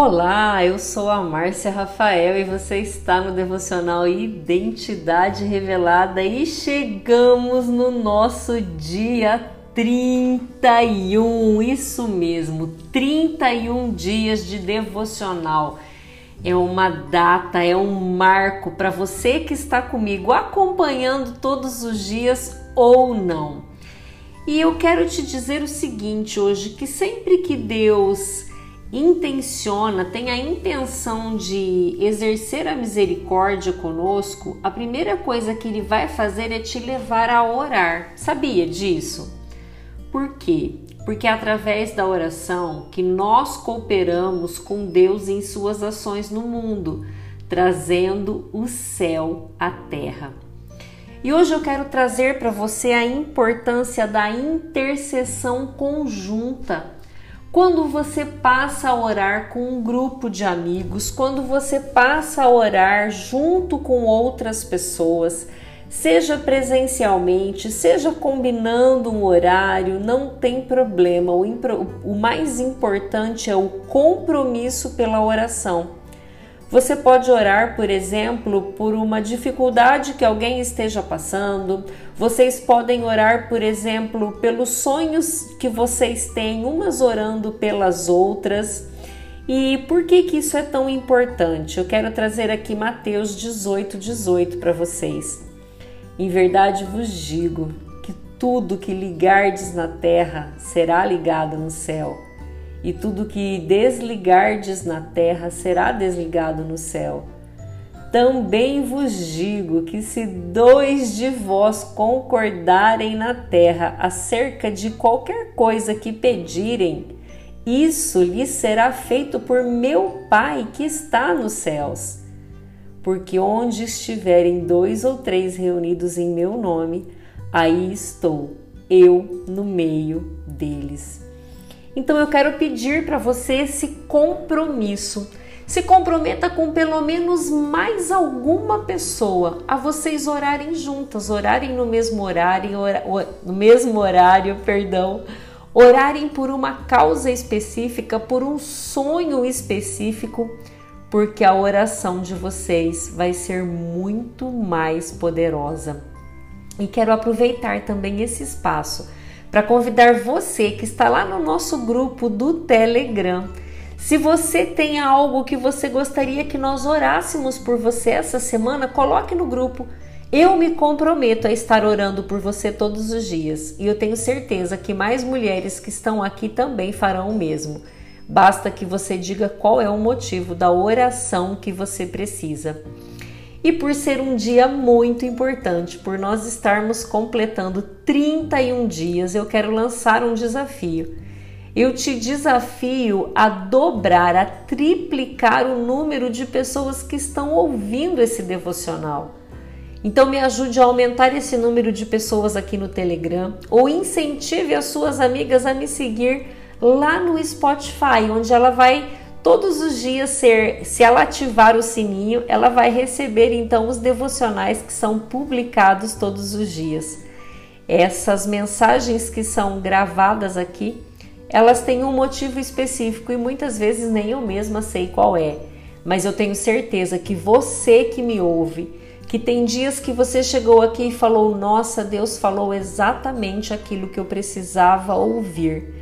Olá, eu sou a Márcia Rafael e você está no devocional Identidade Revelada e chegamos no nosso dia 31. Isso mesmo, 31 dias de devocional. É uma data, é um marco para você que está comigo acompanhando todos os dias ou não. E eu quero te dizer o seguinte hoje, que sempre que Deus intenciona, tem a intenção de exercer a misericórdia conosco, a primeira coisa que ele vai fazer é te levar a orar. Sabia disso? Por quê? Porque é através da oração que nós cooperamos com Deus em suas ações no mundo, trazendo o céu à terra. E hoje eu quero trazer para você a importância da intercessão conjunta quando você passa a orar com um grupo de amigos, quando você passa a orar junto com outras pessoas, seja presencialmente, seja combinando um horário, não tem problema. O, o mais importante é o compromisso pela oração. Você pode orar, por exemplo, por uma dificuldade que alguém esteja passando. Vocês podem orar, por exemplo, pelos sonhos que vocês têm, umas orando pelas outras. E por que que isso é tão importante? Eu quero trazer aqui Mateus 18, 18 para vocês. Em verdade vos digo que tudo que ligardes na terra será ligado no céu e tudo que desligardes na terra será desligado no céu. Também vos digo que se dois de vós concordarem na terra acerca de qualquer coisa que pedirem, isso lhes será feito por meu Pai que está nos céus. Porque onde estiverem dois ou três reunidos em meu nome, aí estou, eu no meio deles. Então eu quero pedir para você esse compromisso. Se comprometa com pelo menos mais alguma pessoa a vocês orarem juntas, orarem no mesmo horário, no mesmo horário, perdão, orarem por uma causa específica, por um sonho específico, porque a oração de vocês vai ser muito mais poderosa. E quero aproveitar também esse espaço para convidar você que está lá no nosso grupo do Telegram. Se você tem algo que você gostaria que nós orássemos por você essa semana, coloque no grupo. Eu me comprometo a estar orando por você todos os dias e eu tenho certeza que mais mulheres que estão aqui também farão o mesmo. Basta que você diga qual é o motivo da oração que você precisa e por ser um dia muito importante, por nós estarmos completando 31 dias, eu quero lançar um desafio. Eu te desafio a dobrar, a triplicar o número de pessoas que estão ouvindo esse devocional. Então me ajude a aumentar esse número de pessoas aqui no Telegram ou incentive as suas amigas a me seguir lá no Spotify, onde ela vai todos os dias ser, se ela ativar o sininho, ela vai receber então os devocionais que são publicados todos os dias. Essas mensagens que são gravadas aqui, elas têm um motivo específico e muitas vezes nem eu mesma sei qual é, mas eu tenho certeza que você que me ouve, que tem dias que você chegou aqui e falou: "Nossa, Deus falou exatamente aquilo que eu precisava ouvir"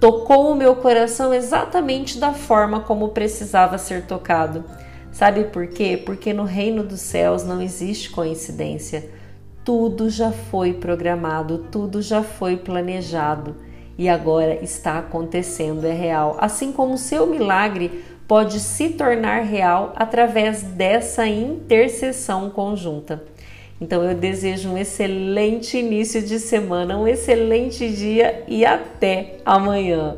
tocou o meu coração exatamente da forma como precisava ser tocado. Sabe por quê? Porque no reino dos céus não existe coincidência. Tudo já foi programado, tudo já foi planejado e agora está acontecendo, é real. Assim como o seu milagre pode se tornar real através dessa intercessão conjunta. Então eu desejo um excelente início de semana, um excelente dia e até amanhã.